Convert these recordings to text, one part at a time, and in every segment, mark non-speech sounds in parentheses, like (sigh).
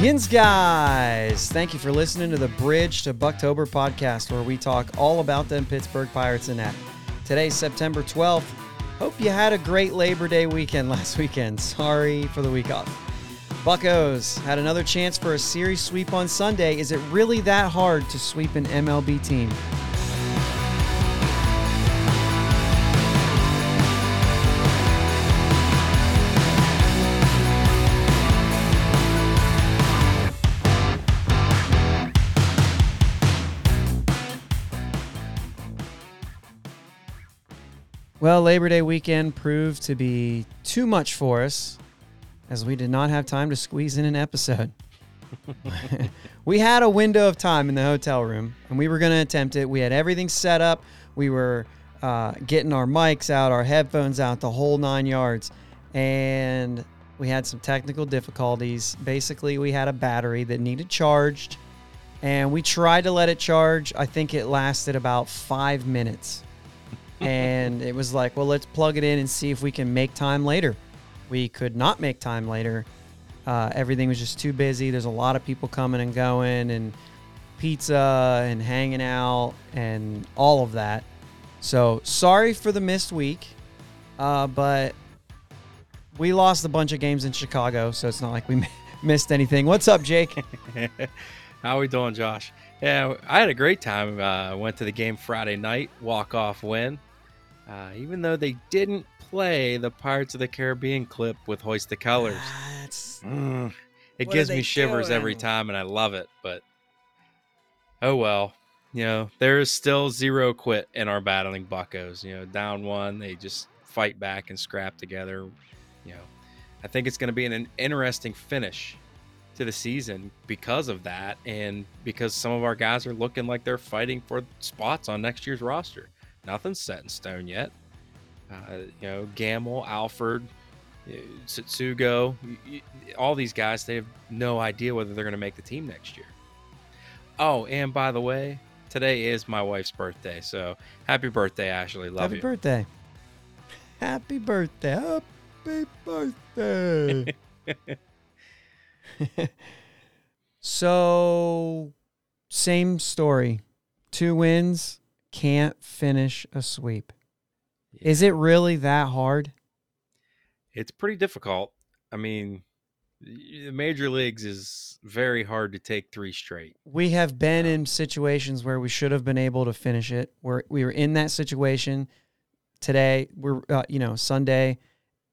Yins guys, thank you for listening to the Bridge to Bucktober podcast, where we talk all about them Pittsburgh Pirates and that. Today's September 12th. Hope you had a great Labor Day weekend (laughs) last weekend. Sorry for the week off. Buckos had another chance for a series sweep on Sunday. Is it really that hard to sweep an MLB team? Well, Labor Day weekend proved to be too much for us as we did not have time to squeeze in an episode. (laughs) we had a window of time in the hotel room and we were going to attempt it. We had everything set up. We were uh, getting our mics out, our headphones out, the whole nine yards. And we had some technical difficulties. Basically, we had a battery that needed charged and we tried to let it charge. I think it lasted about five minutes. And it was like, well, let's plug it in and see if we can make time later. We could not make time later. Uh, everything was just too busy. There's a lot of people coming and going, and pizza and hanging out and all of that. So sorry for the missed week, uh, but we lost a bunch of games in Chicago, so it's not like we (laughs) missed anything. What's up, Jake? (laughs) How are we doing, Josh? Yeah, I had a great time. Uh, went to the game Friday night, walk off win. Uh, even though they didn't play the Pirates of the Caribbean clip with Hoist the Colors. Mm, it gives me shivers every time, and I love it. But oh well, you know there is still zero quit in our battling Buckos. You know, down one, they just fight back and scrap together. You know, I think it's going to be an interesting finish to the season because of that, and because some of our guys are looking like they're fighting for spots on next year's roster. Nothing's set in stone yet. Uh, you know, Gamel, Alford, Tsutsugo, all these guys, they have no idea whether they're going to make the team next year. Oh, and by the way, today is my wife's birthday. So happy birthday, Ashley. Love Happy you. birthday. Happy birthday. Happy birthday. (laughs) (laughs) so, same story. Two wins, can't finish a sweep. Is it really that hard? It's pretty difficult. I mean, the major leagues is very hard to take three straight. We have been in situations where we should have been able to finish it. We're, we were in that situation today. We're, uh, you know, Sunday.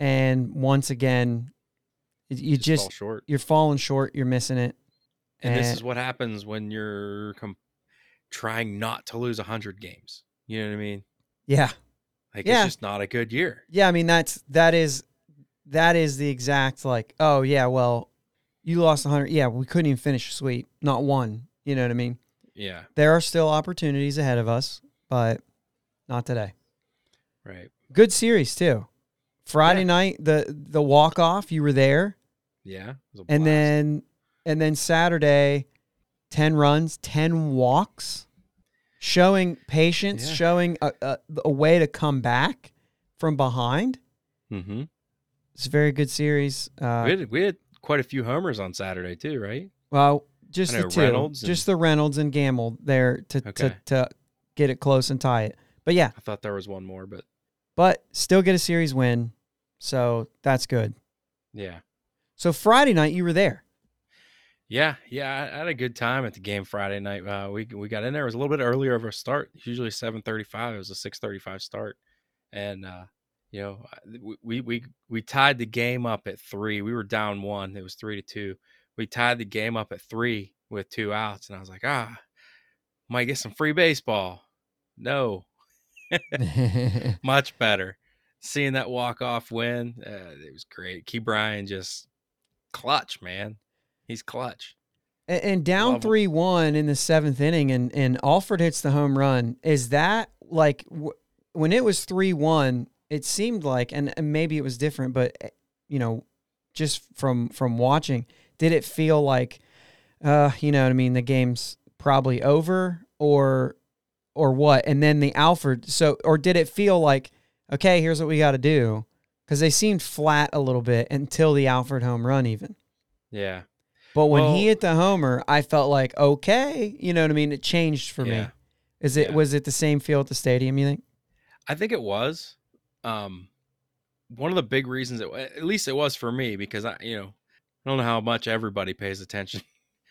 And once again, you Just just, fall short. you're falling short. You're missing it. And this is what happens when you're com- trying not to lose 100 games. You know what I mean? yeah. Like Yeah. it's just not a good year. Yeah, I mean that's that is that is the exact like oh yeah well you lost 100 yeah we couldn't even finish a sweep not one you know what I mean Yeah, there are still opportunities ahead of us but not today right. good series too Friday Yeah. night the the walk off you were there Yeah. it was a and then and then Saturday 10 runs 10 walks showing patience Yeah. showing a, a, a way to come back from behind Mm-hmm. it's a very good series uh, we, had, we had quite a few homers on Saturday too, right? Well, just the two, Reynolds just the Reynolds and Gamel there to, to to get it close and tie it. But yeah, I thought there was one more, but but still get a series win, so that's good. yeah. So Friday night you were there. Yeah, yeah, I had a good time at the game Friday night. Uh, we we got in there. It was a little bit earlier of a start. Usually seven thirty five. It was a six thirty five start, and uh, you know we, we we we tied the game up at three. We were down one. It was three to two. We tied the game up at three with two outs, and I was like, ah, might get some free baseball. No, (laughs) (laughs) much better. Seeing that walk off win, uh, it was great. Ke'Bryan just clutch, man. He's clutch. and, and down three one in the seventh inning, and and Alford hits the home run. Is that like w- when it was three one? It seemed like, and, and maybe it was different, but eh, you know, just from from watching, did it feel like, uh, you know what I mean? The game's probably over, or or what? And then the Alford. So, or did it feel like okay, here's what we got to do. Because they seemed flat a little bit until the Alford home run, even. Yeah. But when Well- he hit the homer, I felt like okay, you know what I mean. It changed for me. Is it Yeah. was it the same feel at the stadium? You think? I think it was. Um, one of the big reasons it, at least it was for me, because I, you know, I don't know how much everybody pays attention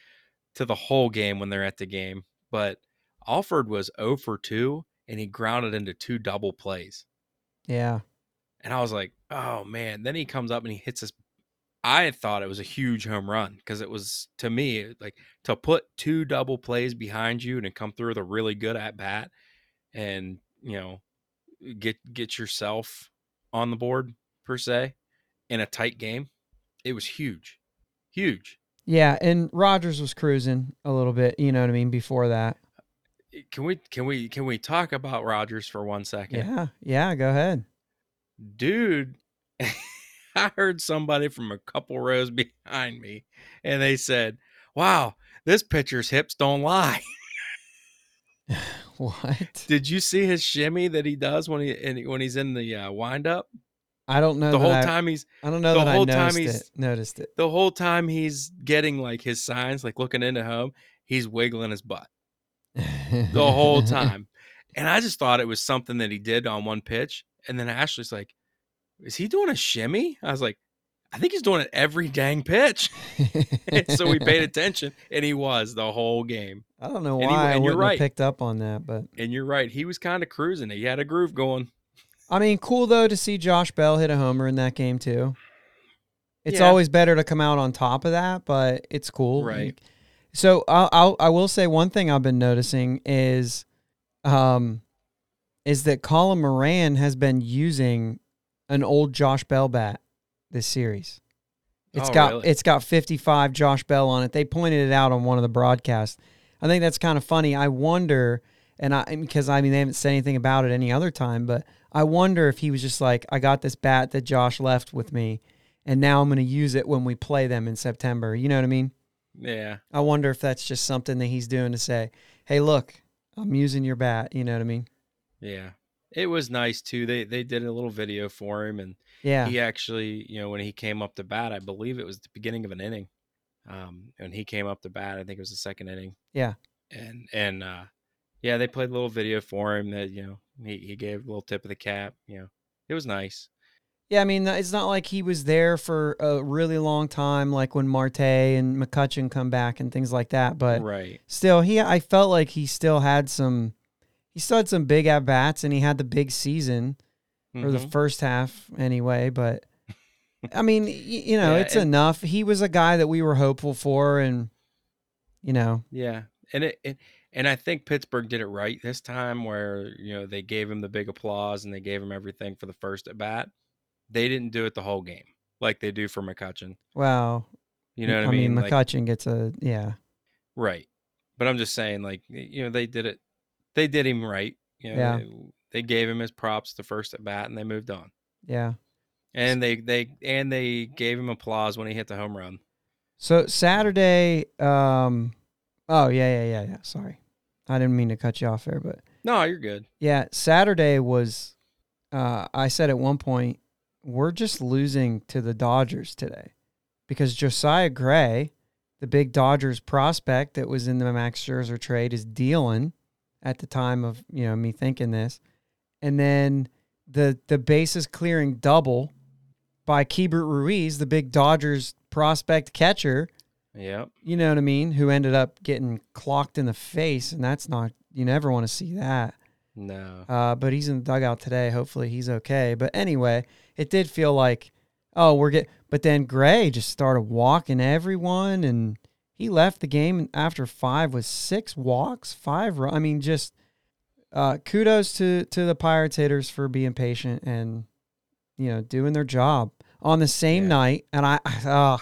(laughs) to the whole game when they're at the game, but Alford was 0 for 2 and he grounded into two double plays. Yeah. And I was like, oh man. Then he comes up and he hits this. I thought it was a huge home run because it was to me like to put two double plays behind you and to come through with a really good at bat and you know get get yourself on the board per se in a tight game. It was huge, huge. Yeah, and Rogers was cruising a little bit. You know what I mean? Before that. Uh, can we can we can we talk about Rogers for one second? Yeah. Yeah. Go ahead. dude (laughs) (laughs) i heard somebody from a couple rows (laughs) behind me and they said wow this pitcher's hips don't lie (laughs) (sighs) What? did you see his shimmy that he does when he when he's in the uh, windup I don't know. the whole I, time he's I don't know the that I whole time he's- it. Noticed it. the whole time he's getting like his signs like looking into home he's wiggling his butt the whole time and i just thought it was something that he did on one pitch and then ashley's like is he doing a shimmy i was like i think he's doing it every dang pitch (laughs) so we paid (laughs) attention, and he was the whole game. I don't know And he- why I you're wouldn't right. picked up on that, but And you're right; he was kind of cruising. He had a groove going. I mean, cool though to see Josh Bell hit a homer in that game too. It's Yeah. always better to come out on top of that, but it's cool. Right. So I'll, I'll I will say one thing I've been noticing is, um, is that Colin Moran has been using an old Josh Bell bat this series. It's Oh, got really? it's got 55 Josh Bell on it. They pointed it out on one of the broadcasts. I think that's kind of funny. I wonder, and I because I mean they haven't said anything about it any other time, but I wonder if he was just like, I got this bat that Josh left with me, and now I'm going to use it when we play them in September. You know what I mean? Yeah, I wonder if that's just something that he's doing to say, "Hey, look, I'm using your bat." You know what I mean? yeah. It was nice too. They they did a little video for him, and Yeah. he actually, you know, when he came up to bat, I believe it was the beginning of an inning. Um, and he came up to bat. I think it was the second inning. Yeah. And and uh, yeah, they played a little video for him that you know he he gave a little tip of the cap. You know, it was nice. Yeah, I mean, it's not like he was there for a really long time, like when Marte and McCutcheon come back and things like that. But right. still, he I felt like he still had some, he still had some big at bats, and he had the big season for the Mhm. first half anyway. But I mean, y- you know, Yeah, it's and- enough. He was a guy that we were hopeful for, and you know, Yeah, and it, it and I think Pittsburgh did it right this time, where you know they gave him the big applause and they gave him everything for the first at bat. They didn't do it the whole game like they do for McCutcheon. wow. You know what I, mean? Like, McCutcheon gets a yeah, right. But I'm just saying, like you know, they did it. They did him right. You know, Yeah. they, they gave him his props the first at bat, and they moved on. yeah. And they they and they gave him applause when he hit the home run. So Saturday, um, oh yeah, yeah, yeah, yeah. Sorry, I didn't mean to cut you off there, but No, you're good. yeah, Saturday was. Uh, I said at one point, we're just losing to the Dodgers today, because Josiah Gray, the big Dodgers prospect that was in the Max Scherzer trade, is dealing at the time of you know me thinking this, and then the the bases clearing double by Keibert Ruiz, the big Dodgers prospect catcher Yep. you know what I mean, who ended up getting clocked in the face, and that's not you never want to see that. No. Uh, but he's in the dugout today. Hopefully he's okay. But anyway, it did feel like, oh, we're getting. But then Gray just started walking everyone, and he left the game after five with six walks, five. I mean, just uh, kudos to to the Pirates hitters for being patient and you know doing their job on the same Yeah. night. And I, uh,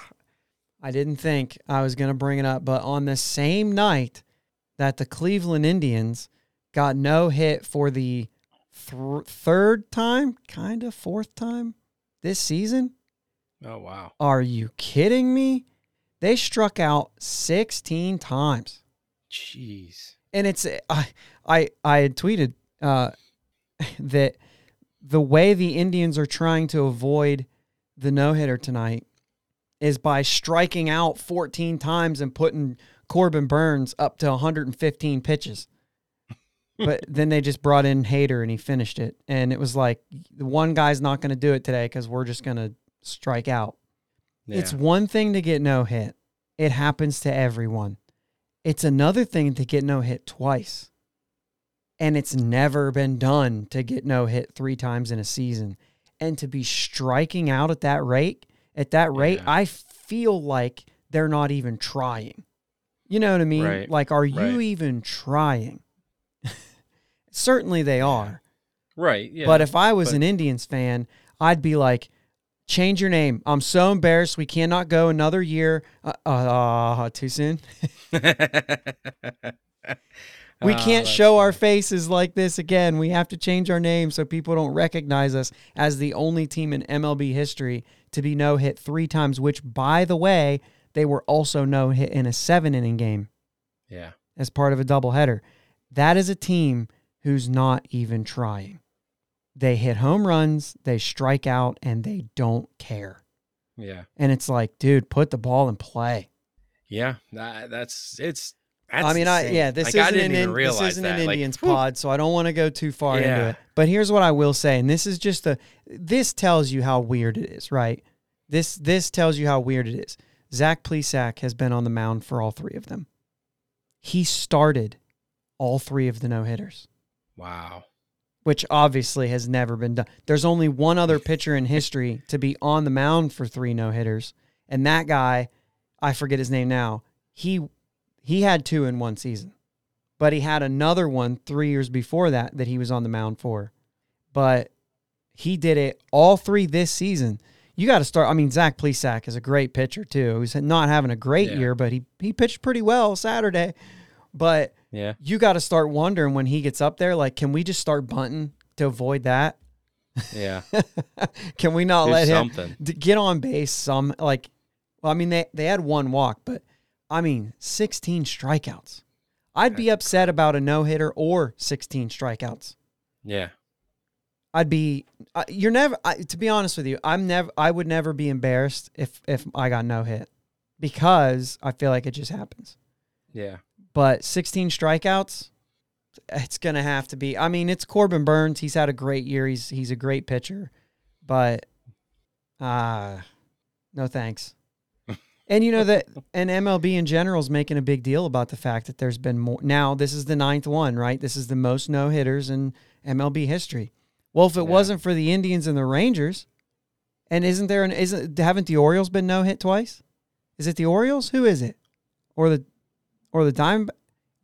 I didn't think I was gonna bring it up, but on the same night that the Cleveland Indians got no hit for the th- third time, kind of fourth time this season. Oh wow. Are you kidding me? They struck out 16 times. Jeez. And it's I I I had tweeted uh (laughs) that the way the Indians are trying to avoid the no hitter tonight is by striking out 14 times and putting Corbin Burnes up to 115 pitches. but (laughs) then they just brought in Hader and he finished it. And it was like, the one guy's not going to do it today because we're just going to strike out. Yeah. It's one thing to get no hit, it happens to everyone. It's another thing to get no hit twice. And it's never been done to get no hit three times in a season. And to be striking out at that rate, at that rate, Yeah. I feel like they're not even trying. You know what I mean? Right, Like, are you right. even trying? (laughs) Certainly they are. right. Yeah. But if I was but- an Indians fan, I'd be like, change your name. I'm so embarrassed. We cannot go another year. Uh, uh, too soon. (laughs) We Ah, can't that's show our faces like this again. We have to change our name so people don't recognize us as the only team in MLB history to be no hit three times, which, by the way, they were also no hit in a seven inning game Yeah. as part of a doubleheader. That is a team who's not even trying. They hit home runs, they strike out, and they don't care. Yeah. And it's like, dude, put the ball in play. Yeah. That, that's it's. That's I mean, I yeah, this Like, isn't an this isn't that. an Like, Indians pod, so I don't want to go too far into it. But here's what I will say, and this is just a this tells you how weird it is, right? This this tells you how weird it is. Zach Plesac has been on the mound for all three of them. He started all three of the no hitters, Wow. Which obviously has never been done. There's only one other pitcher in history to be on the mound for three no hitters, and that guy, I forget his name now. He he had two in one season, but he had another one three years before that that he was on the mound for. But he did it all three this season. You got to start. I mean, Zach Plesac is a great pitcher too. He's not having a great Yeah. year, but he he pitched pretty well Saturday. But Yeah. you got to start wondering when he gets up there, like, can we just start bunting to avoid that? Yeah. (laughs) can we not Do let him something. d- get on base? Some like, well, I mean, they they had one walk, but I mean, sixteen strikeouts. I'd be upset about a no hitter or sixteen strikeouts. Yeah. I'd be. Uh, you're never. I, to be honest with you, I'm never. I would never be embarrassed if if I got no hit, because I feel like it just happens. Yeah. But 16 strikeouts, it's gonna have to be. I mean, it's Corbin Burnes. He's had a great year. He's he's a great pitcher, but uh no thanks. (laughs) and you know that, and MLB in general is making a big deal about the fact that there's been more. Now this is the ninth one, right? This is the most no hitters in MLB history. Well, if it Yeah. wasn't for the Indians and the Rangers, and isn't there an isn't haven't the Orioles been no hit twice? Is it the Orioles? Who is it? Or the or the Dime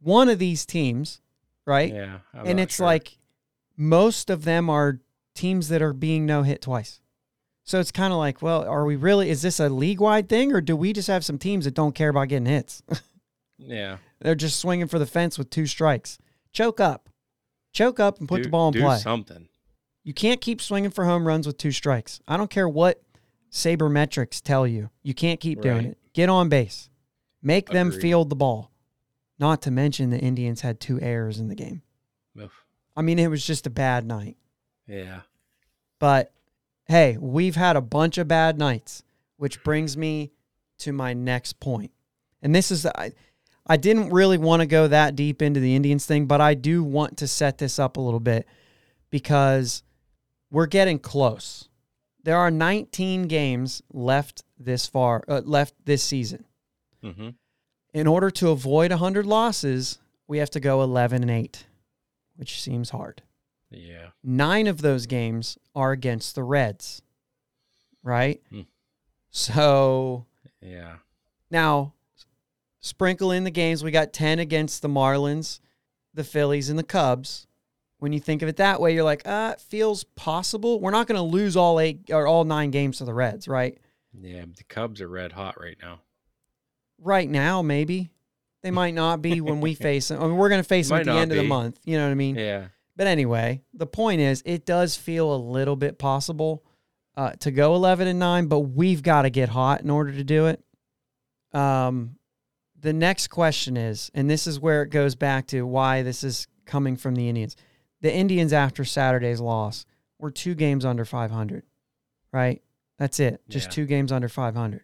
one of these teams, right? Yeah. I'm and it's sure. like most of them are teams that are being no hit twice. So it's kind of like, well, are we really is this a league wide thing or do we just have some teams that don't care about getting hits? (laughs) Yeah. They're just swinging for the fence with two strikes. Choke up. Choke up and put do, the ball in do play. something. You can't keep swinging for home runs with two strikes. I don't care what sabermetrics tell you. You can't keep doing it. Get on base. Make them field the ball. Not to mention the Indians had two errors in the game. Oof. I mean, it was just a bad night. Yeah. But hey, we've had a bunch of bad nights, which brings me to my next point. And this is I I didn't really want to go that deep into the Indians thing, but I do want to set this up a little bit because we're getting close. There are 19 games left this far uh, left this season. Mm-hmm. In order to avoid 100 losses, we have to go 11 and 8, which seems hard Yeah. nine of those games are against the Reds, right? Hmm. So Yeah. now sprinkle in the games. We got 10 against the Marlins, the Phillies, and the Cubs. When you think of it that way, you're like, ah, it feels possible. We're not going to lose all eight or all nine games to the Reds, right? Yeah. The Cubs are red hot right now. Right now, maybe. They might not be when we (laughs) face them. I mean, we're going to face them Might at the end of the month. You know what I mean? Yeah. But anyway, the point is, it does feel a little bit possible uh, to go 11 and 9, but we've got to get hot in order to do it. Um, the next question is, and this is where it goes back to why this is coming from the Indians. The Indians, after Saturday's loss, we're two games under 500, right? That's it. Just Yeah. two games under 500.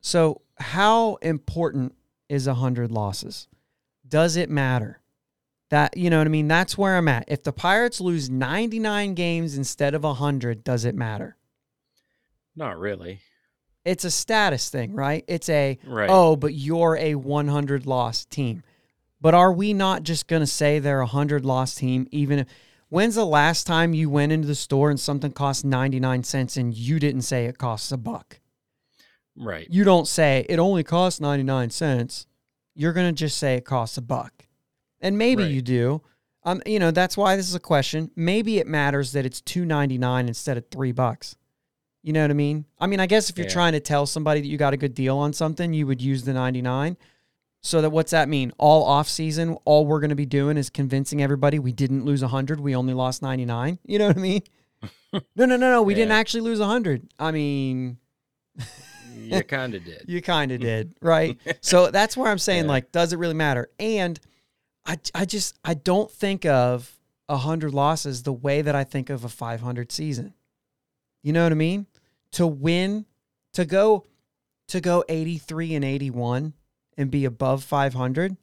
So, how important is 100 losses? Does it matter? That, you know what I mean? That's where I'm at. If the Pirates lose 99 games instead of 100, does it matter? Not really. It's a status thing, right? It's a, Right. oh, but you're a 100 loss team. But are we not just going to say they're a 100 loss team even if when's the last time you went into the store and something cost 99 cents and you didn't say it costs a buck? Right. You don't say it only costs 99 cents. You're going to just say it costs a buck. And maybe Right. you do. Um you know, that's why this is a question. Maybe it matters that it's 2.99 instead of 3 bucks. You know what I mean? I mean, I guess if you're Yeah. trying to tell somebody that you got a good deal on something, you would use the 99. So that what's that mean? All off season, all we're going to be doing is convincing everybody we didn't lose 100, we only lost 99. You know what I mean? (laughs) no, no, no, no, we didn't actually lose 100. I mean, (laughs) (laughs) you kind of did. you kind of did, right? so (laughs) that's where I'm saying, Yeah. like, does it really matter? And I, I just, I don't think of a 100 losses the way that I think of a 500 season. You know what I mean? To win, to go, to go 83 and 81 and be above 500.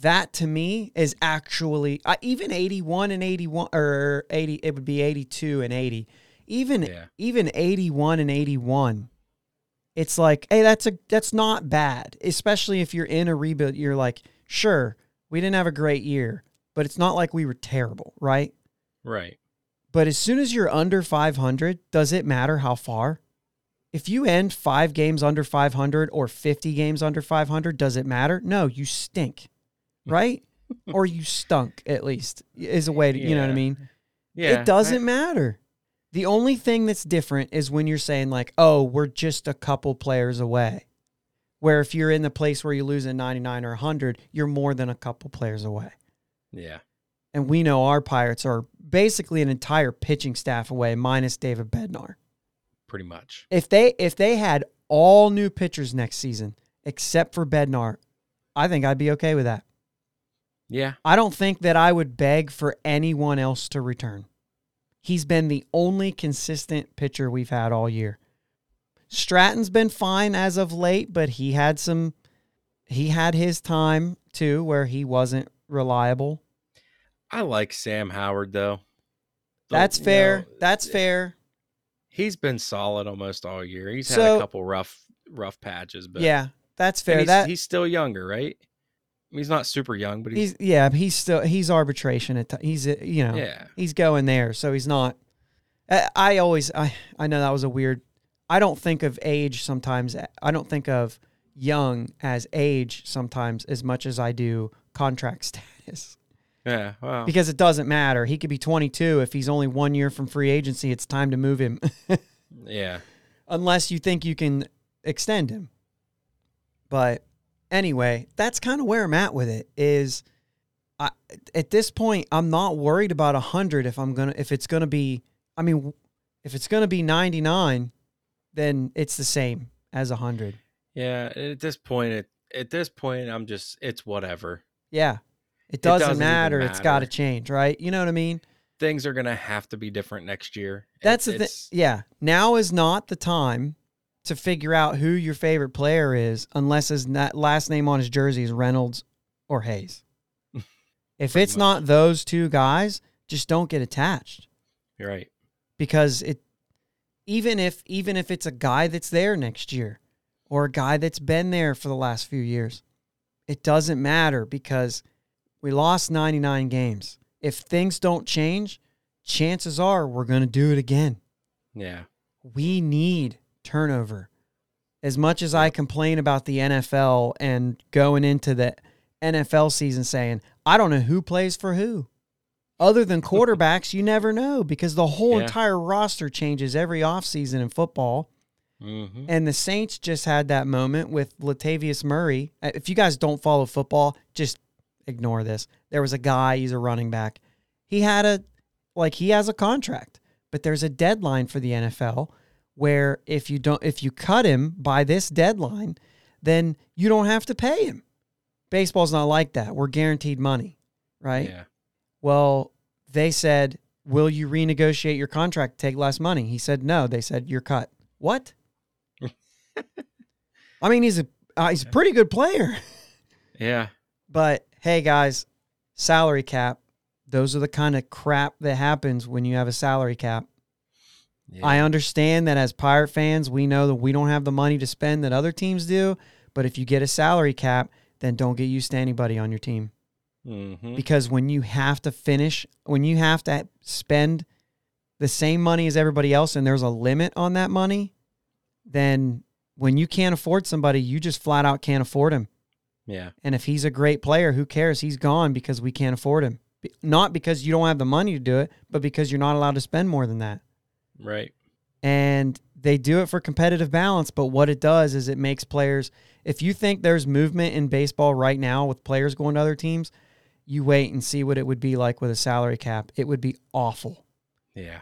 That to me is actually uh, even 81 and 81 or 80 it would be 82 and 80. Even Yeah. even 81 and 81 it's like hey that's a that's not bad especially if you're in a rebuild you're like sure we didn't have a great year but it's not like we were terrible right Right. but as soon as you're under 500 does it matter how far if you end 5 games under 500 or 50 games under 500 does it matter no you stink (laughs) right or you stunk at least is a way to you know what i mean Yeah. it doesn't I- matter. The only thing that's different is when you're saying like, "Oh, we're just a couple players away." Where if you're in the place where you lose a 99 or 100, you're more than a couple players away. yeah. And we know our Pirates are basically an entire pitching staff away minus David Bednar. Pretty much. If they if they had all new pitchers next season except for Bednar, I think I'd be okay with that. Yeah. I don't think that I would beg for anyone else to return. He's been the only consistent pitcher we've had all year. Stratton's been fine as of late, but he had some he had his time too where he wasn't reliable. I like Sam Howard though. The- That's fair. know, That's eh, fair. He's been solid almost all year. He's had a couple rough rough patches, but yeah, that's fair. He's, that he's still younger, right? He's not super young, but he's, he's yeah, he's still he's arbitration at ti- he's uh, you know yeah. he's going there, so he's not. I, I always I I know that was a weird. I don't think of age sometimes. I don't think of young as age sometimes as much as I do contract (laughs) status Yeah. Well, because it doesn't matter. He could be 22 if he's only one year from free agency. It's time to move him, (laughs) yeah. unless you think you can extend him. But anyway, that's kind of where I'm at with it. Is I, at this point, I'm not worried about a hundred if I'm gonna if it's gonna be. I mean, if it's gonna be 99, then it's the same as a hundred. Yeah. At this point, it, at this point, I'm just it's whatever. Yeah, it doesn't, doesn't even matter. It's got to change, right? You know what I mean? Things are gonna have to be different next year. That's It- the thing. Yeah, now is not the time to figure out who your favorite player is unless his last name on his jersey is Reynolds or Hayes. (laughs) if it's not those two guys, just don't get attached You're right. because it even if even if it's a guy that's there next year or a guy that's been there for the last few years, it doesn't matter because we lost 99 games. If things don't change, chances are we're going to do it again. Yeah. We need turnover. As much as I complain about the NFL and going into the NFL season saying, I don't know who plays for who. Other than quarterbacks, you never know because the whole Yeah. entire roster changes every offseason in football. Mm-hmm. And the Saints just had that moment with Latavius Murray. Uh, If you guys don't follow football, just ignore this. There was a guy, he's a running back. He had a like he has a contract, but there's a deadline for the NFL where if you don't if you cut him by this deadline, then you don't have to pay him. Baseball's not like that. We're guaranteed money, right? Yeah. Well, they said will you renegotiate your contract, take less money? He said no. They said you're cut. What? (laughs) I mean, he's a uh, he's a pretty good player. (laughs) Yeah. But hey, guys, salary cap. Those are the kind of crap that happens when you have a salary cap. Yeah. I understand that as Pirate fans, we know that we don't have the money to spend that other teams do. But if you get a salary cap, then don't get used to anybody on your team. Mhm. Because when you have to finish, when you have to spend the same money as everybody else and there's a limit on that money, then when you can't afford somebody, you just flat out can't afford him. Yeah. And if he's a great player, who cares? He's gone because we can't afford him. Not because you don't have the money to do it, but because you're not allowed to spend more than that. Right. And they do it for competitive balance, but what it does is it makes players if you think there's movement in baseball right now with players going to other teams, you wait and see what it would be like with a salary cap. It would be awful. Yeah.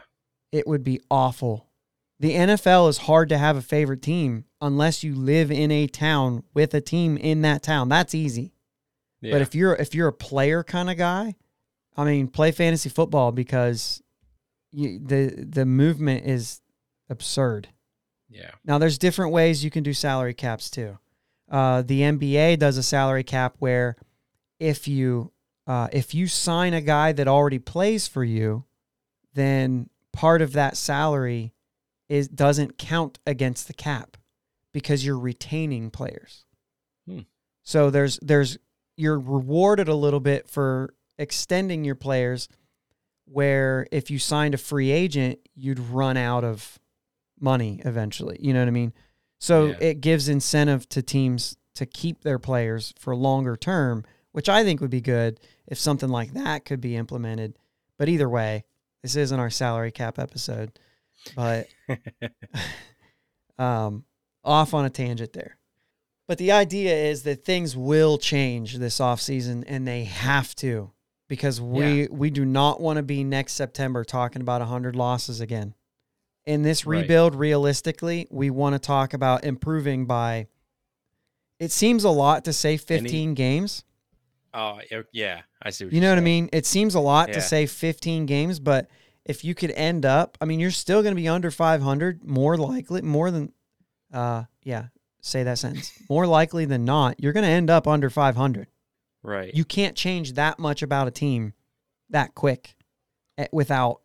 It would be awful. The NFL is hard to have a favorite team unless you live in a town with a team in that town. That's easy. Yeah. But if you're if you're a player kind of guy, I mean, play fantasy football because you, the the movement is absurd. yeah. Now, there's different ways you can do salary caps too. Uh, the NBA does a salary cap where if you uh, if you sign a guy that already plays for you, then part of that salary is doesn't count against the cap because you're retaining players. Hmm. So there's there's you're rewarded a little bit for extending your players where if you signed a free agent, you'd run out of money eventually. You know what I mean? So Yeah. it gives incentive to teams to keep their players for longer term, which I think would be good if something like that could be implemented. But either way, this isn't our salary cap episode. But (laughs) (laughs) um, off on a tangent there. But the idea is that things will change this offseason and they have to because we we do not want to be next September talking about 100 losses again. In this Right. rebuild realistically, we want to talk about improving by it seems a lot to say 15 games. oh, yeah, yeah. I see. What You know what I mean? It seems a lot to say 15 games, but if you could end up, I mean, you're still going to be under 500, more likely, more than, uh, yeah, say that sentence. More likely than not, you're going to end up under 500. Right. You can't change that much about a team that quick eh, without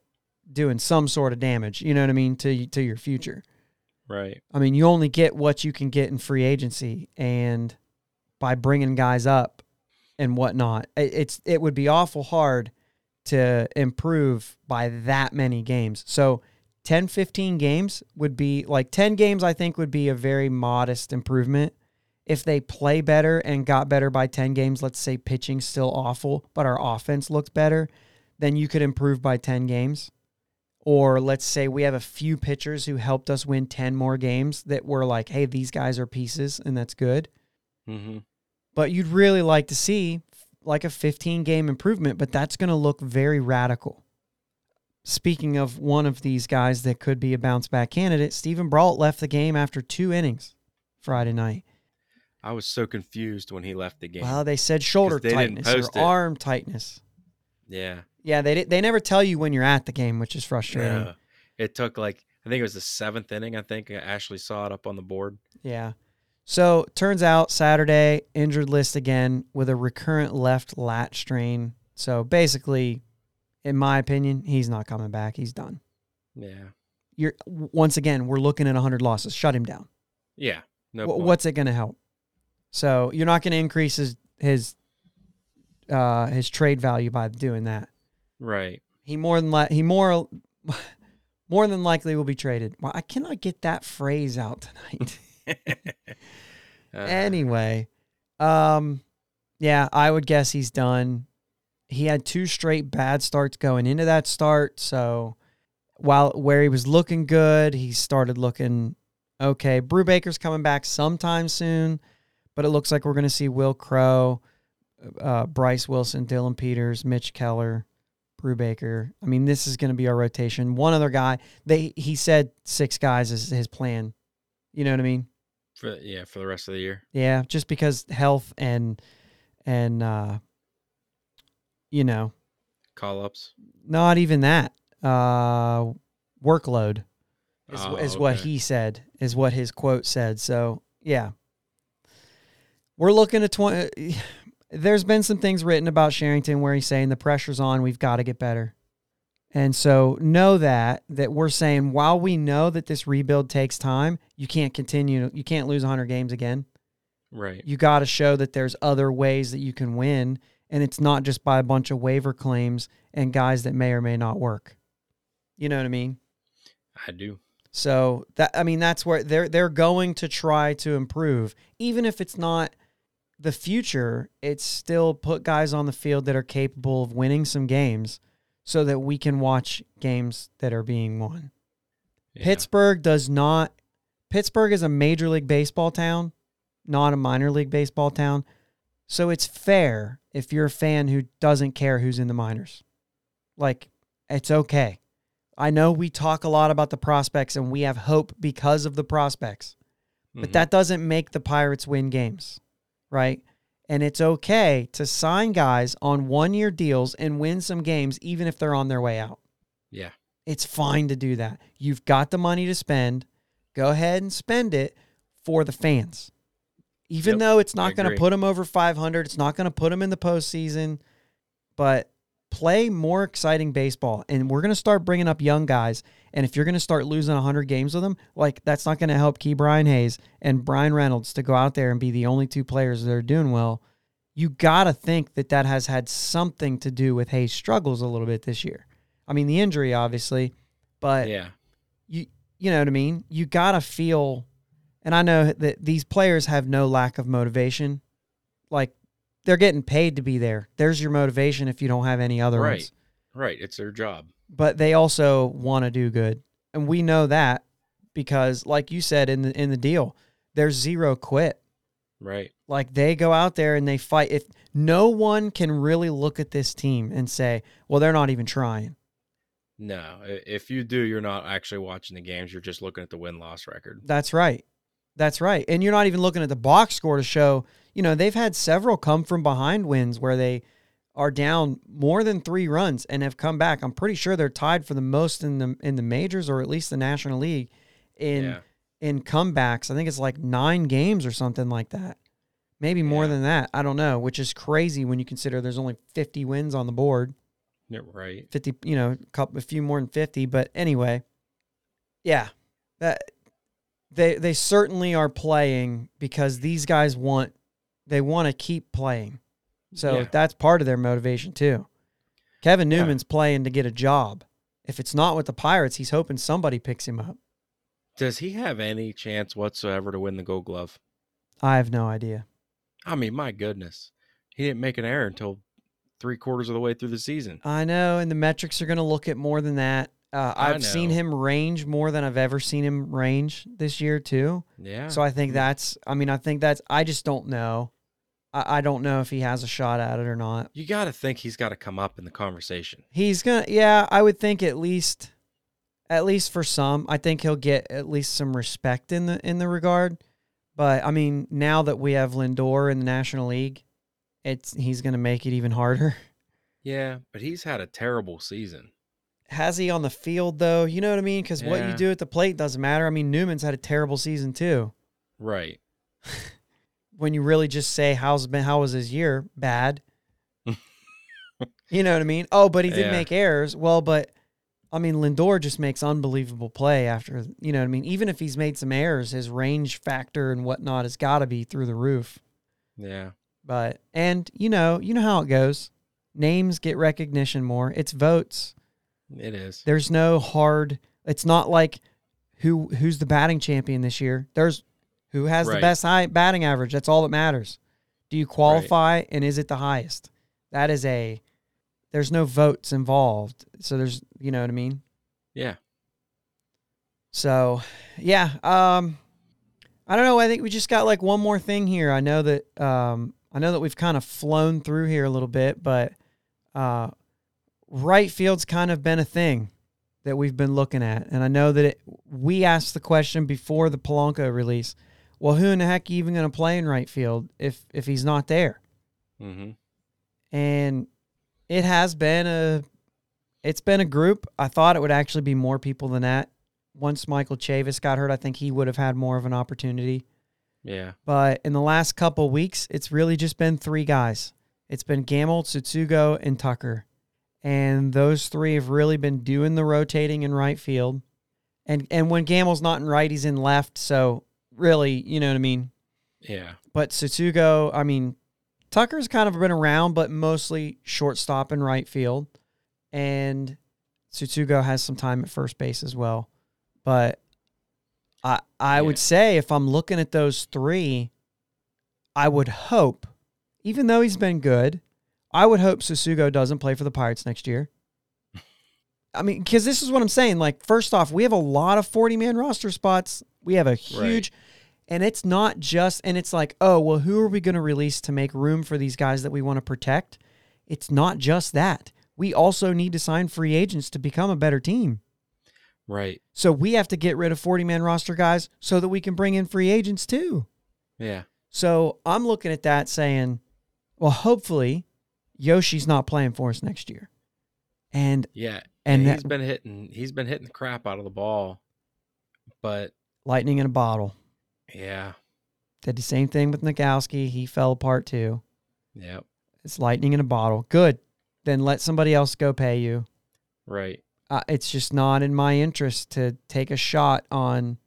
doing some sort of damage. You know what I mean to to your future. right. I mean, you only get what you can get in free agency, and by bringing guys up and whatnot, it, it's it would be awful hard to improve by that many games. So 10, 15 games would be like 10 games, I think, would be a very modest improvement. If they play better and got better by 10 games, let's say pitching's still awful, but our offense looked better, then you could improve by 10 games. Or let's say we have a few pitchers who helped us win 10 more games that were like, hey, these guys are pieces, and that's good. Mm-hmm. But you'd really like to see like a 15 game improvement, but that's going to look very radical. Speaking of one of these guys that could be a bounce back candidate, Steven Brault left the game after two innings Friday night. I was so confused when he left the game. Well, they said shoulder they tightness or it. arm tightness. yeah. Yeah, they they never tell you when you're at the game, which is frustrating. Yeah. It took like I think it was the seventh inning. I think Ashley saw it up on the board. Yeah. So turns out Saturday injured list again with a recurrent left lat strain. So basically, in my opinion, he's not coming back. He's done. Yeah. You're once again we're looking at 100 losses. Shut him down. Yeah. No. Point. What's it going to help? So you're not going to increase his his uh, his trade value by doing that. Right. He more than li- he more (laughs) more than likely will be traded. Well, I cannot get that phrase out tonight. (laughs) (laughs) Uh, anyway, um, yeah, I would guess he's done. He had two straight bad starts going into that start, so while where he was looking good, he started looking okay. Brubaker's coming back sometime soon, but it looks like we're going to see Wil Crowe, uh, Bryce Wilson, Dylan Peters, Mitch Keller, Brubaker. I mean, this is going to be our rotation. One other guy. They he said six guys is his plan. You know what I mean? for yeah for the rest of the year. Yeah, just because health and and uh you know, Call ups. not even that. uh, workload. Is, Oh, is what he said. Is what his quote said. So yeah, we're looking at twenty. (sighs) There's been some things written about Cherington where he's saying the pressure's on. We've got to get better. And so know that that we're saying while we know that this rebuild takes time, you can't continue. You can't lose 100 games again. Right. You got to show that there's other ways that you can win, and it's not just by a bunch of waiver claims and guys that may or may not work. You know what I mean? I do. So that I mean that's where they're they're going to try to improve, even if it's not the future. It's still put guys on the field that are capable of winning some games, so that we can watch games that are being won. Yeah. Pittsburgh does not. Pittsburgh is a major league baseball town, not a minor league baseball town. So it's fair if you're a fan who doesn't care who's in the minors. Like, it's okay. I know we talk a lot about the prospects and we have hope because of the prospects, but Mhm. that doesn't make the Pirates win games, right? And it's okay to sign guys on one year deals and win some games, even if they're on their way out. Yeah. It's fine to do that. You've got the money to spend. Go ahead and spend it for the fans. Even Yep, though it's not going to put them over 500, it's not going to put them in the postseason, but play more exciting baseball. And we're going to start bringing up young guys. And if you're going to start losing 100 games with them, like that's not going to help Ke'Bryan Hayes and Bryan Reynolds to go out there and be the only two players that are doing well. You got to think that that has had something to do with Hayes' struggles a little bit this year. I mean, the injury, obviously, but yeah. you you know what I mean? You got to feel and I know that these players have no lack of motivation. Like they're getting paid to be there. There's your motivation if you don't have any other Right. ones. Right. It's their job. But they also want to do good. And we know that because like you said in the in the deal, there's zero quit. Right. Like they go out there and they fight. If no one can really look at this team and say, "Well, they're not even trying." No. If you do, you're not actually watching the games. You're just looking at the win loss record. That's right. That's right. And you're not even looking at the box score to show, you know, they've had several come from behind wins where they are down more than 3 runs and have come back. I'm pretty sure they're tied for the most in the in the majors or at least the National League in yeah. in comebacks. I think it's like 9 games or something like that. Maybe more Yeah. than that. I don't know, which is crazy when you consider there's only 50 wins on the board. Yeah, Right. 50 you know a couple a few more than 50 but anyway yeah that they they certainly are playing because these guys want they want to keep playing so Yeah. that's part of their motivation too kevin Yeah. newman's playing to get a job if it's not with the pirates he's hoping somebody picks him up Does he have any chance whatsoever to win the Gold Glove? i have no idea I mean, my goodness, he didn't make an error until three quarters of the way through the season. i know and the metrics are going to look at more than that uh, i've seen him range more than i've ever seen him range this year too Yeah. So I think that's. I mean, I think that's. I just don't know. I, I don't know if he has a shot at it or not. you got to think he's got to come up in the conversation. He's gonna. Yeah, I would think at least, at least for some, I think he'll get at least some respect in the in the regard. But I mean, now that we have Lindor in the National League, it's he's gonna make it even harder. (laughs) Yeah, but he's had a terrible season. Has he on the field though? You know what I mean? Because what you do at the plate doesn't matter. I mean, Newman's had a terrible season too. Right. (laughs) when you really just say how's been how was his year? Bad. (laughs) You know what i mean? Oh but he did Yeah. make errors. Well but i mean lindor just makes unbelievable play after you know what i mean? Even if he's made some errors his range factor and whatnot has got to be through the roof. Yeah. but and you know you know how it goes. Names get recognition more. It's votes. It is. there's no hard it's not like who who's the batting champion this year. There's who has the best high batting average that's all that matters. Do you qualify and is it the highest? That is a there's no votes involved so there's you know what i mean? Yeah. so yeah um i don't know i think we just got like one more thing here. I know that um i know that we've kind of flown through here a little bit but uh right field's kind of been a thing that we've been looking at and i know that it, we asked the question before the Polanco release well who in the heck are you even going to play in right field if if he's not there Mm-hmm. and it has been a it's been a group. I thought it would actually be more people than that. Once Michael Chavis got hurt, I think he would have had more of an opportunity. Yeah. But in the last couple weeks, it's really just been three guys. It's been Gamel, Tsutsugo, and Tucker. And those three have really been doing the rotating in right field. And and when Gamel's not in right, he's in left. So really, you know what I mean? Yeah. But Tsutsugo, I mean, Tucker's kind of been around, but mostly shortstop and right field. And Tsutsugo has some time at first base as well. But I I Yeah. would say if I'm looking at those three, I would hope, even though he's been good, I would hope Tsutsugo doesn't play for the Pirates next year. I mean, because this is what I'm saying. Like, first off, we have a lot of 40 man roster spots. We have a huge, and it's not just, and it's like, oh, well, who are we going to release to make room for these guys that we want to protect? It's not just that. We also need to sign free agents to become a better team. Right. So we have to get rid of 40 man roster guys so that we can bring in free agents too. Yeah. So I'm looking at that saying, well, hopefully Yoshi's not playing for us next year. And Yeah. And that- he's been hitting he's been hitting the crap out of the ball. But lightning in a bottle. Yeah. Did the same thing with Nagowski. He fell apart too. Yep. It's lightning in a bottle. Good. Then let somebody else go pay you. Right. Uh, it's just not in my interest to take a shot on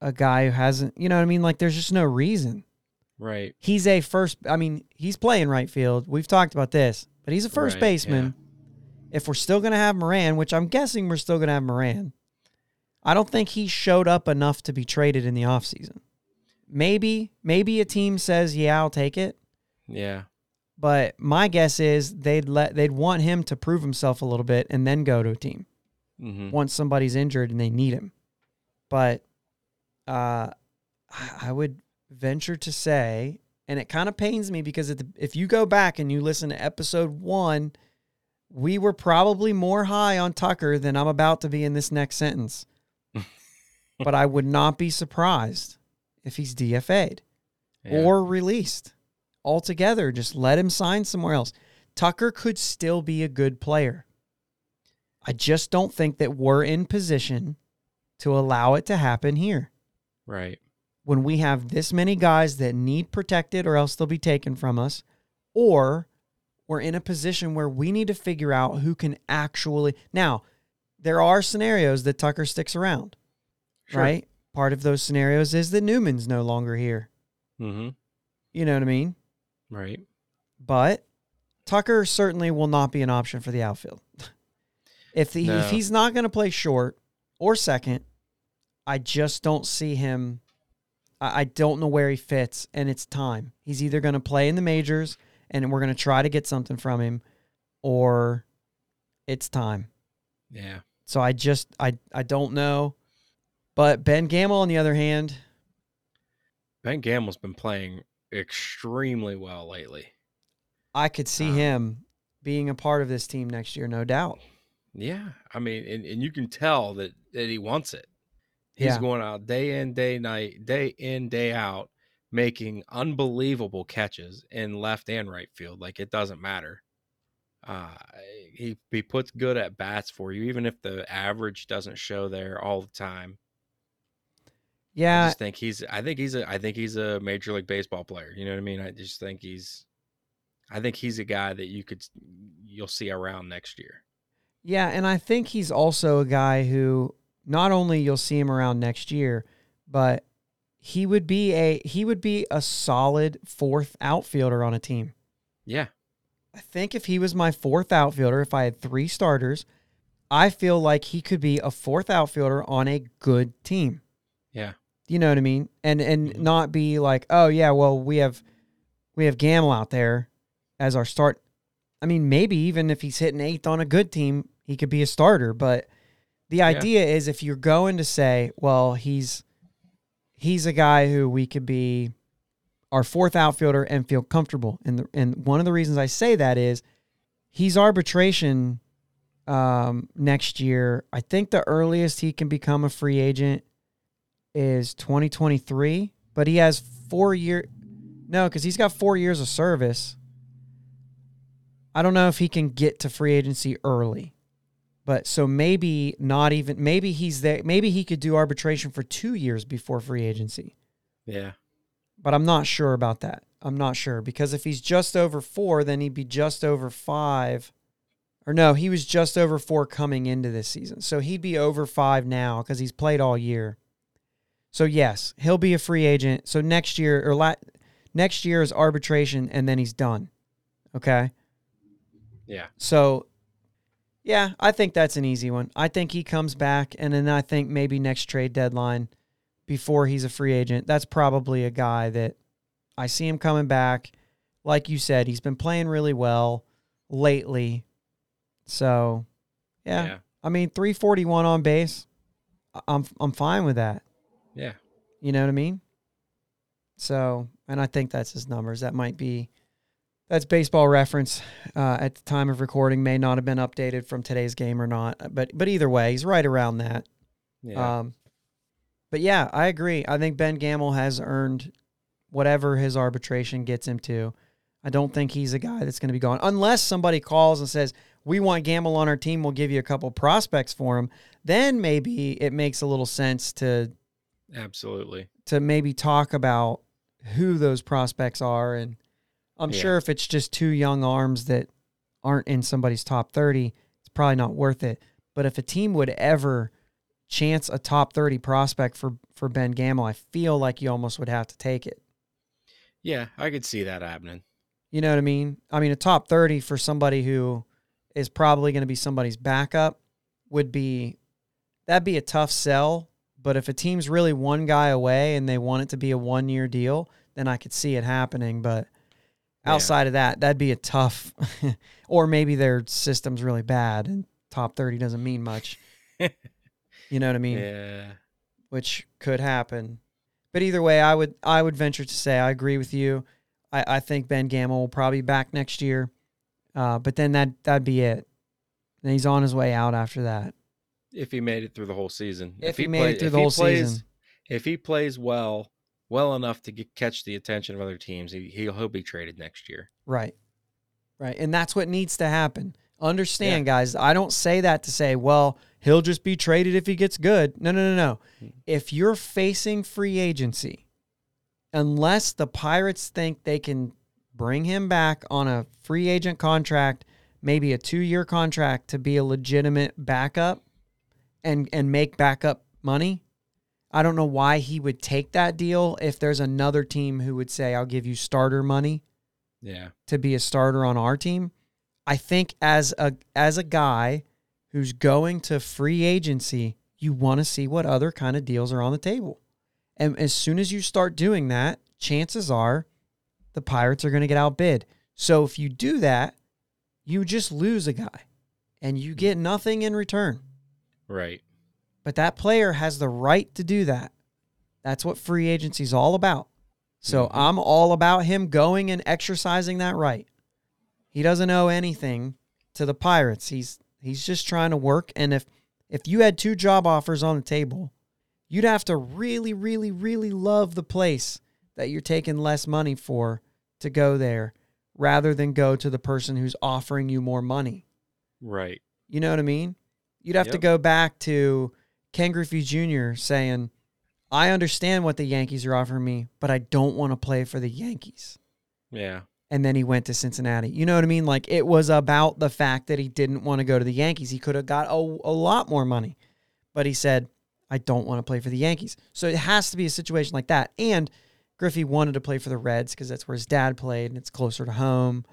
a guy who hasn't, you know what I mean? Like, there's just no reason. Right. He's a first, I mean, he's playing right field. We've talked about this, but he's a first Right, baseman. If we're still going to have Moran, which I'm guessing we're still going to have Moran, I don't think he showed up enough to be traded in the offseason. Maybe, maybe a team says, yeah, I'll take it. Yeah. But my guess is they'd let they'd want him to prove himself a little bit and then go to a team hmm once somebody's injured and they need him. But uh, I would venture to say, and it kind of pains me because at the, if you go back and you listen to episode one, we were probably more high on Tucker than I'm about to be in this next sentence. But I would not be surprised if he's DFA'd Yeah. or released altogether. Just let him sign somewhere else. Tucker could still be a good player. I just don't think that we're in position to allow it to happen here. right. When we have this many guys that need protected or else they'll be taken from us, or we're in a position where we need to figure out who can actually. Now, there are scenarios that Tucker sticks around, Sure. right? Part of those scenarios is that Newman's no longer here. Mm-hmm. You know what I mean? Right. but Tucker certainly will not be an option for the outfield. (laughs) if the, No. if he's not going to play short or second, I just don't see him. I, I don't know where he fits, and it's time. He's either going to play in the majors, and we're going to try to get something from him, or it's time. Yeah. So I just I I don't know. But Ben Gamel, on the other hand, Ben Gamel's been playing extremely well lately. I could see Um, him being a part of this team next year, no doubt. Yeah. I mean, and, and you can tell that, that he wants it. He's Yeah. going out day in, day night, day in, day out, making unbelievable catches in left and right field. Like it doesn't matter. Uh, he he puts good at bats for you, even if the average doesn't show there all the time. I Yeah, just think he's. I think he's a. I think he's a major league baseball player. You know what I mean? I just think he's. I think he's a guy that you could you'll see around next year. Yeah, and I think he's also a guy who not only you'll see him around next year, but he would be a he would be a solid fourth outfielder on a team. Yeah. I think if he was my fourth outfielder, if I had three starters, I feel like he could be a fourth outfielder on a good team. You know what I mean? And and Mhm. not be like, oh yeah, well we have we have Gamel out there as our start. I mean, maybe even if he's hitting eighth on a good team, he could be a starter. But the idea is if you're going to say, well, he's he's a guy who we could be our fourth outfielder and feel comfortable. And the, and one of the reasons I say that is he's arbitration um, next year. I think the earliest he can become a free agent is 2023, but he has four year. No, because he's got four years of service. I don't know if he can get to free agency early. But so maybe not even maybe he's there maybe he could do arbitration for 2 years before free agency. Yeah. But I'm not sure about that. I'm not sure because if he's just over 4 then he'd be just over 5 or no, he was just over 4 coming into this season. So he'd be over 5 now cuz he's played all year. So yes, he'll be a free agent. So next year or la- next year is arbitration and then he's done. Okay? Yeah. So, yeah, I think that's an easy one. I think he comes back, and then I think maybe next trade deadline, before he's a free agent, that's probably a guy that I see him coming back. Like you said, he's been playing really well lately. So, yeah, Yeah. I mean, 341 on base. I'm I'm fine with that. You know what I mean? So, and I think that's his numbers. That might be that's baseball reference uh, at the time of recording. May not have been updated from today's game or not, but but either way, he's right around that. Yeah. Um, but yeah, I agree. I think Ben Gamel has earned whatever his arbitration gets him to. I don't think he's a guy that's going to be gone unless somebody calls and says we want Gamel on our team. We'll give you a couple prospects for him. Then maybe it makes a little sense to Absolutely. to maybe talk about who those prospects are and I'm Yeah. sure if it's just two young arms that aren't in somebody's top 30, it's probably not worth it. But if a team would ever chance a top 30 prospect for for Ben Gamel, I feel like you almost would have to take it. Yeah, I could see that happening. You know what I mean? I mean, a top 30 for somebody who is probably going to be somebody's backup would be that'd be a tough sell. But if a team's really one guy away and they want it to be a one year deal, then I could see it happening. But Yeah. outside of that, that'd be a tough, (laughs) or maybe their system's really bad and top 30 doesn't mean much. (laughs) you know what I mean? Yeah. which could happen. But either way, I would I would venture to say I agree with you. I, I think Ben Gamel will probably be back next year, uh, but then that that'd be it. And he's on his way out after that. If he made it through the whole season. If he made it through the whole plays, season. If he plays well, well enough to get, catch the attention of other teams, he, he'll, he'll be traded next year. Right, right, and that's what needs to happen. Understand, guys. I don't say that to say, well, he'll just be traded if he gets good. No, no, no, no. Hmm. If you're facing free agency, unless the Pirates think they can bring him back on a free agent contract, maybe a two year contract to be a legitimate backup and and make backup money. I don't know why he would take that deal if there's another team who would say, I'll give you starter money Yeah. to be a starter on our team. I think as a as a guy who's going to free agency, you want to see what other kind of deals are on the table. And as soon as you start doing that, chances are the Pirates are going to get outbid. So if you do that, you just lose a guy and you get nothing in return. Right. But that player has the right to do that. That's what free agency is all about. So Mhm. I'm all about him going and exercising that right. He doesn't owe anything to the Pirates. He's he's just trying to work and if if you had two job offers on the table, you'd have to really really really love the place that you're taking less money for to go there rather than go to the person who's offering you more money. Right. You know what I mean? You'd have to go back to Ken Griffey Jr. saying, I understand what the Yankees are offering me, but I don't want to play for the Yankees. Yeah. And then he went to Cincinnati. You know what I mean? Like it was about the fact that he didn't want to go to the Yankees. He could have got a, a lot more money, but he said, I don't want to play for the Yankees. So it has to be a situation like that. And Griffey wanted to play for the Reds because that's where his dad played and it's closer to home.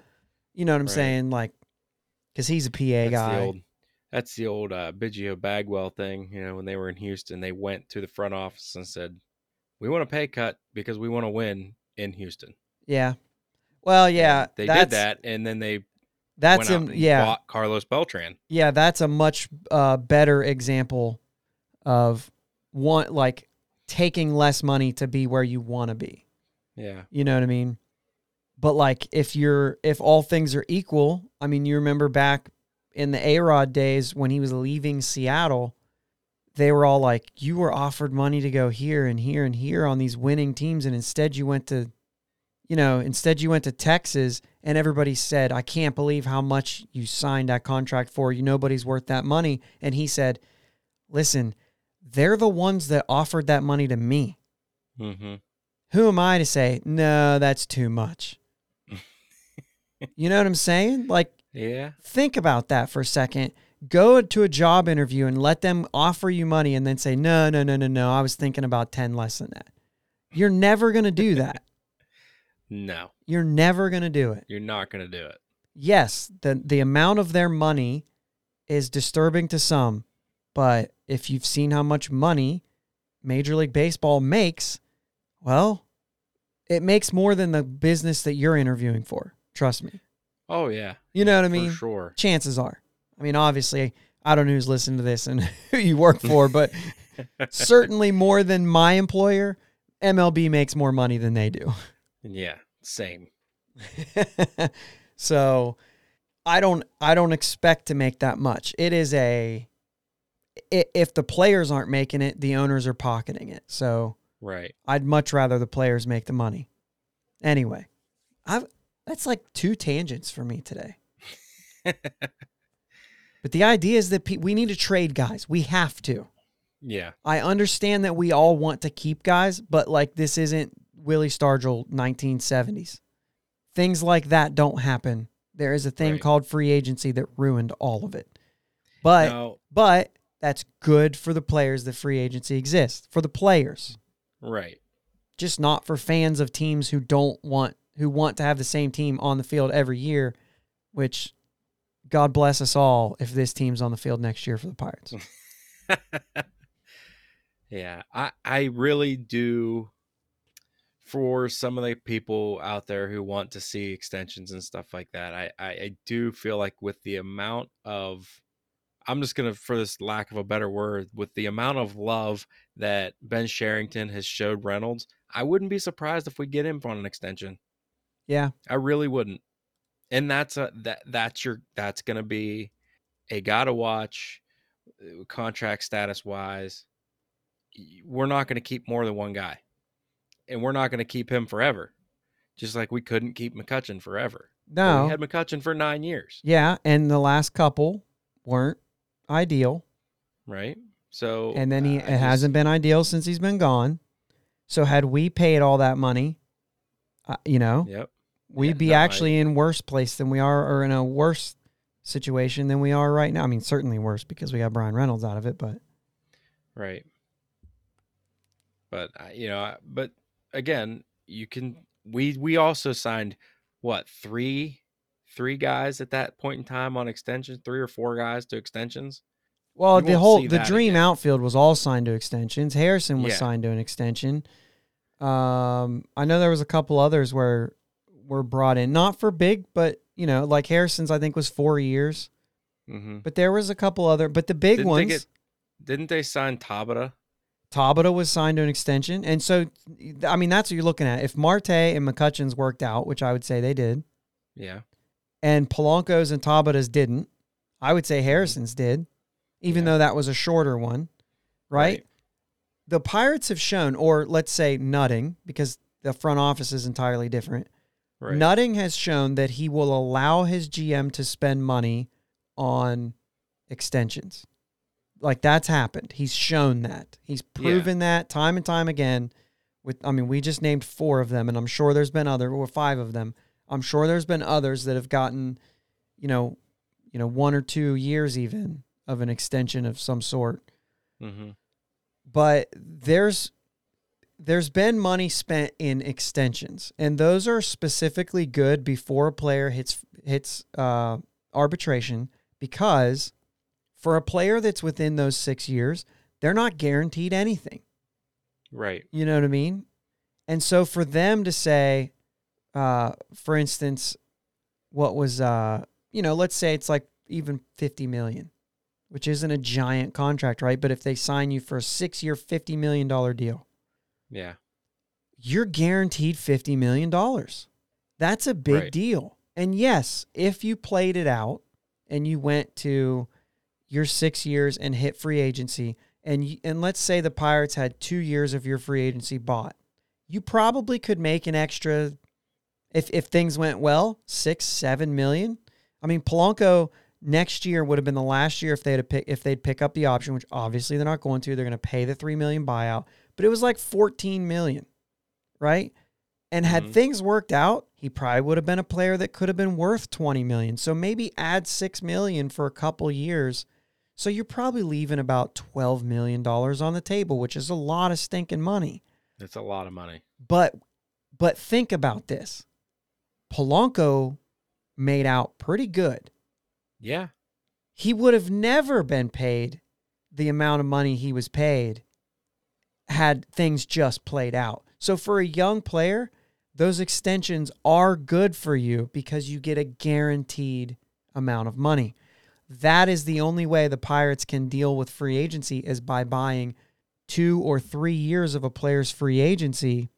You know what I'm Right. saying? Like, because he's a PA That's guy. That's the old uh, Biggio Bagwell thing. You know, when they were in Houston, they went to the front office and said, "We want a pay cut because we want to win in Houston." Yeah. Well, yeah, they did that, and then they That's a and yeah, bought Carlos Beltran. yeah. That's a much uh, better example of one like taking less money to be where you want to be. Yeah, You know what I mean? But like, if you're if all things are equal, I mean, you remember back in the A Rod days when he was leaving Seattle, they were all like, "You were offered money to go here and here and here on these winning teams, and instead you went to, you know, instead you went to Texas and everybody said, I can't believe how much you signed that contract for. You nobody's worth that money. And he said, Listen, they're the ones that offered that money to me. Mm-hmm. Who am I to say, no, that's too much? (laughs) you know what I'm saying? Like, Yeah. think about that for a second. Go to a job interview and let them offer you money and then say, no, no, no, no, no. I was thinking about 10 less than that. You're never going to do (laughs) that. No, You're never going to do it. you're not gonna do it. Yes, the, the amount of their money is disturbing to some, but if you've seen how much money Major League Baseball makes, well, it makes more than the business that you're interviewing for. Trust me. Oh yeah. You know what I For mean? sure. chances are. I mean, obviously, I don't know who's listening to this and (laughs) who you work for, but (laughs) certainly more than my employer, MLB makes more money than they do. Yeah. Same. (laughs) so I don't I don't expect to make that much. It is a if the players aren't making it, the owners are pocketing it. So Right. I'd much rather the players make the money. Anyway, I've that's like two tangents for me today. (laughs) But the idea is that pe- we need to trade guys. We have to. yeah. I understand that we all want to keep guys, but like this isn't Willie Stargell 1970s. Things like that don't happen. There is a thing Right. called free agency that ruined all of it. But Now, but that's good for the players that free agency exists. For the players, right. just not for fans of teams who don't want who want to have the same team on the field every year, which God bless us all if this team's on the field next year for the Pirates. (laughs) yeah. I I really do for some of the people out there who want to see extensions and stuff like that. I I, I do feel like with the amount of I'm just gonna, for this lack of a better word, with the amount of love that Ben Cherington has showed Reynolds, I wouldn't be surprised if we get him on an extension. Yeah. I really wouldn't. And that's a that that's your that's gonna be a gotta watch uh, contract status wise. We're not gonna keep more than one guy, and we're not gonna keep him forever. Just like we couldn't keep McCutchen forever. No. we had McCutchen for nine years, Yeah, and the last couple weren't ideal, right? So and then he I it just- hasn't been ideal since he's been gone. So had we paid all that money, uh, you know, Yep. We'd Yeah, be actually in worse place than we are, or in a worse situation than we are right now. I mean, certainly worse because we got Bryan Reynolds out of it, but Right. But you know, but again, you can we we also signed what, 3 3 guys at that point in time on extensions, 3 or 4 guys to extensions. well, You the whole the dream again. outfield was all signed to extensions. Harrison was Yeah. signed to an extension. Um, I know there was a couple others where were brought in, not for big, but you know, like Harrison's, I think was four years. Mhm. But there was a couple other, but the big Didn't they ones, get- Didn't they sign Tabata? Tabata was signed to an extension, and so I mean that's what you're looking at. If Marte and McCutchen's worked out, which I would say they did, Yeah. and Polanco's and Tabata's didn't, I would say Harrison's did, even Yeah. though that was a shorter one, right? The Pirates have shown, or let's say Nutting, because the front office is entirely different. Right. Nutting has shown that he will allow his GM to spend money on extensions. Like that's happened. He's shown that. He's proven that time and time again. With I mean, we just named four of them, and I'm sure there's been other or five of them. I'm sure there's been others that have gotten, you know, you know, one or two years even of an extension of some sort Mhm. but there's there's been money spent in extensions and those are specifically good before a player hits hits uh, arbitration because for a player that's within those six years they're not guaranteed anything. Right. you know what i mean? And so for them to say uh, for instance what was uh, you know let's say it's like even 50 million which isn't a giant contract right? But if they sign you for a six year 50 million dollar deal Yeah. you're guaranteed $50 million. That's a big Right. deal. And yes, if you played it out and you went to your six years and hit free agency, and, you, and let's say the Pirates had two years of your free agency bought, you probably could make an extra If if things went well, six, seven million. I mean, Polanco next year would have been the last year if they'd pick if they'd pick up the option, which obviously they're not going to. They're going to pay the three million buyout, but it was like fourteen million, right? And had Mhm. things worked out, he probably would have been a player that could have been worth 20 million. So maybe add 6 million for a couple years. So you're probably leaving about 12 million dollars on the table, which is a lot of stinking money. That's a lot of money. But but think about this. Polanco made out pretty good. Yeah. He would have never been paid the amount of money he was paid had things just played out. So for a young player, those extensions are good for you because you get a guaranteed amount of money. That is the only way the Pirates can deal with free agency is by buying 2 or 3 years of a player's free agency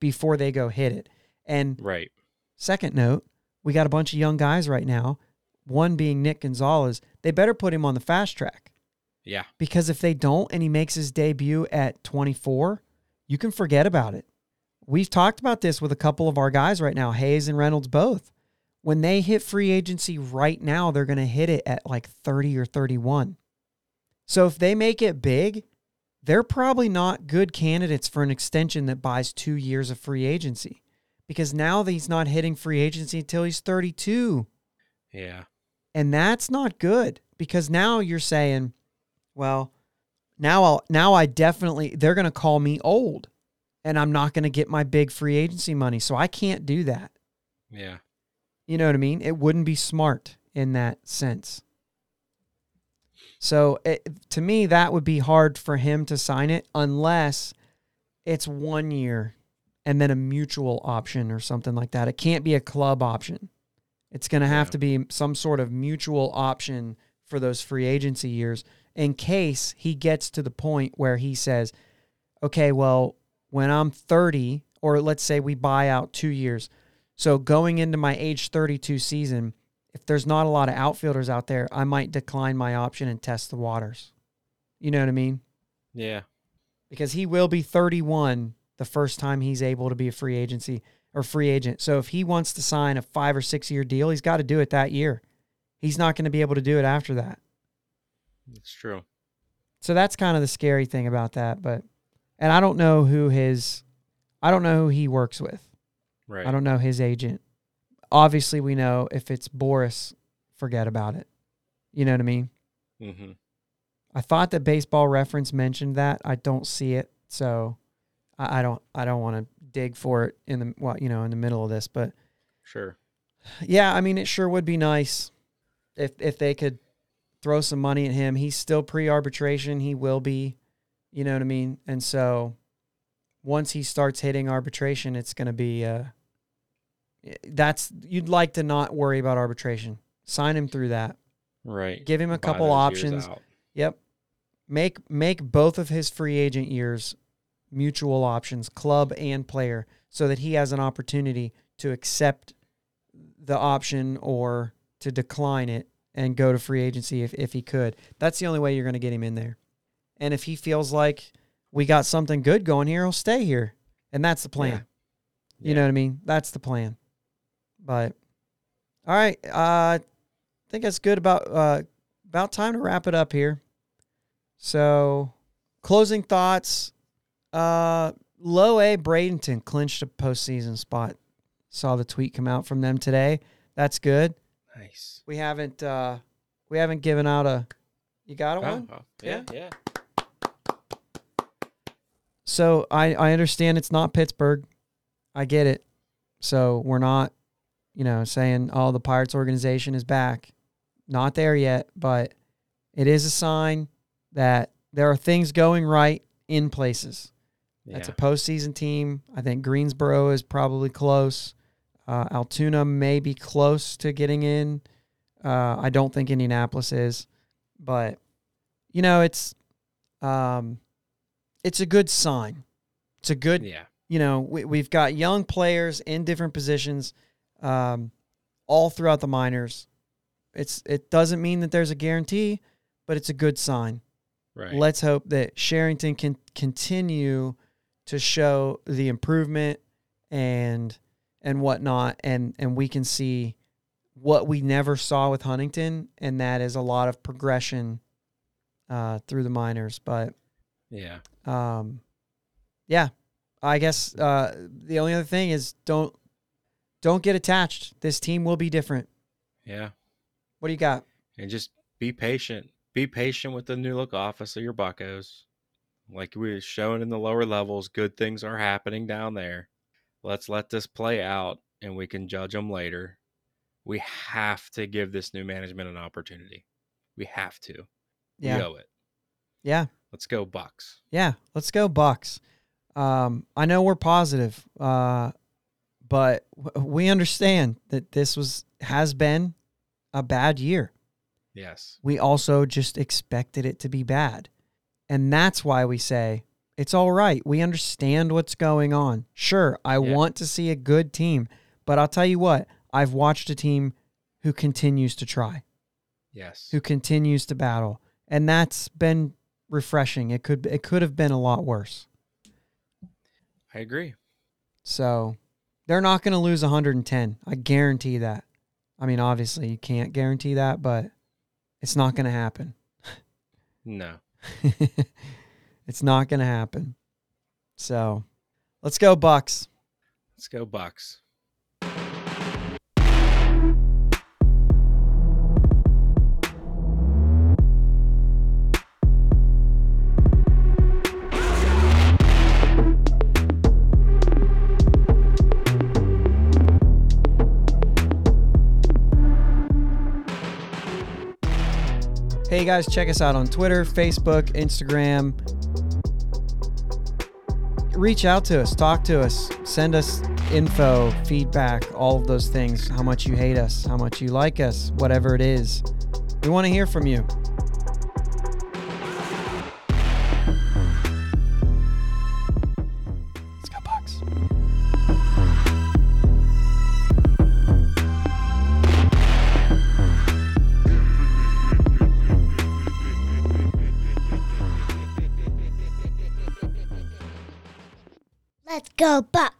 before they go hit it. And Right. Second note, we got a bunch of young guys right now, one being Nick Gonzales. They better put him on the fast track Yeah. because if they don't and he makes his debut at 24, you can forget about it. We've talked about this with a couple of our guys right now, Hayes and Reynolds both. When they hit free agency right now, they're going to hit it at like 30 or 31. So if they make it big, they're probably not good candidates for an extension that buys two years of free agency because now he's not hitting free agency until he's 32. Yeah. And that's not good because now you're saying, well, now I'll now I definitely they're going to call me old and I'm not going to get my big free agency money. So I can't do that. Yeah. You know what I mean? It wouldn't be smart in that sense. So it, to me, that would be hard for him to sign it unless it's one year and then a mutual option or something like that. It can't be a club option. It's going to have Yeah. to be some sort of mutual option for those free agency years in case he gets to the point where he says, okay, well, when I'm 30, or let's say we buy out two years. So going into my age 32 season, if there's not a lot of outfielders out there, I might decline my option and test the waters. You know what I mean? Yeah. Because he will be 31 the first time he's able to be a free agency or free agent. So if he wants to sign a 5 or 6 year deal, he's got to do it that year. He's not going to be able to do it after that. It's true. So that's kind of the scary thing about that, but and I don't know who his I don't know who he works with. Right. I don't know his agent. Obviously, we know if it's Boras, forget about it. You know what I mean? Mm-hmm. I thought that Baseball Reference mentioned that. I don't see it, so I, I don't. I don't want to dig for it in the well, you know, in the middle of this. But Sure. yeah, I mean, it sure would be nice if if they could throw some money at him. He's still pre-arbitration. He will be. You know what I mean? And so once he starts hitting arbitration, it's going to be. Uh, that's you'd like to not worry about arbitration. Sign him through that. Right. Give him a Buy couple options. Yep. Make make both of his free agent years mutual options, club and player, so that he has an opportunity to accept the option or to decline it and go to free agency if, if he could. That's the only way you're going to get him in there. And if he feels like we got something good going here, he'll stay here. And that's the plan. You Yeah. know what I mean? That's the plan. But all right, uh, I think that's good about uh, about time to wrap it up here. So, closing thoughts. Uh, Low A Bradenton clinched a postseason spot. Saw the tweet come out from them today. That's good. Nice. We haven't uh, we haven't given out a. You got a Oh, one? oh, yeah. Yeah. So I I understand it's not Pittsburgh. I get it. So we're not, you know, saying oh the Pirates organization is back. Not there yet, but it is a sign that there are things going right in places. That's a postseason team. I think Greensboro is probably close. Uh, Altoona may be close to getting in. Uh, I don't think Indianapolis is, but you know it's um, it's a good sign. It's a good yeah. you know, we, we've got young players in different positions, um, all throughout the minors. It's it doesn't mean that there's a guarantee, but it's a good sign. Right. Let's hope that Cherington can continue to show the improvement and and whatnot, and and we can see what we never saw with Huntington, and that is a lot of progression uh, through the minors. But Yeah. um, yeah, I guess uh, the only other thing is don't don't get attached. This team will be different. Yeah. What do you got? And just be patient. Be patient with the new look office of your Buccos. Like we were showing in the lower levels, good things are happening down there. Let's let this play out and we can judge them later. We have to give this new management an opportunity. We have to. Yeah, We owe it. yeah, Let's go Bucs. yeah. Let's go Bucs. Um, I know we're positive, uh, but w- we understand that this was has been a bad year. Yes. we also just expected it to be bad. And that's why we say it's all right. We understand what's going on. Sure, I Yeah. want to see a good team, but I'll tell you what, I've watched a team who continues to try, Yes. who continues to battle, and that's been refreshing. It could it could have been a lot worse. I agree. So, they're not going to lose 110. I guarantee that. I mean, obviously, you can't guarantee that, but it's not going to happen. No. (laughs) it's not going to happen. So, let's go Bucs. Let's go Bucs. Hey guys, check us out on Twitter, Facebook, Instagram. Reach out to us, talk to us, send us info, feedback, all of those things. How much you hate us, how much you like us, whatever it is. We want to hear from you. Go, Bucs!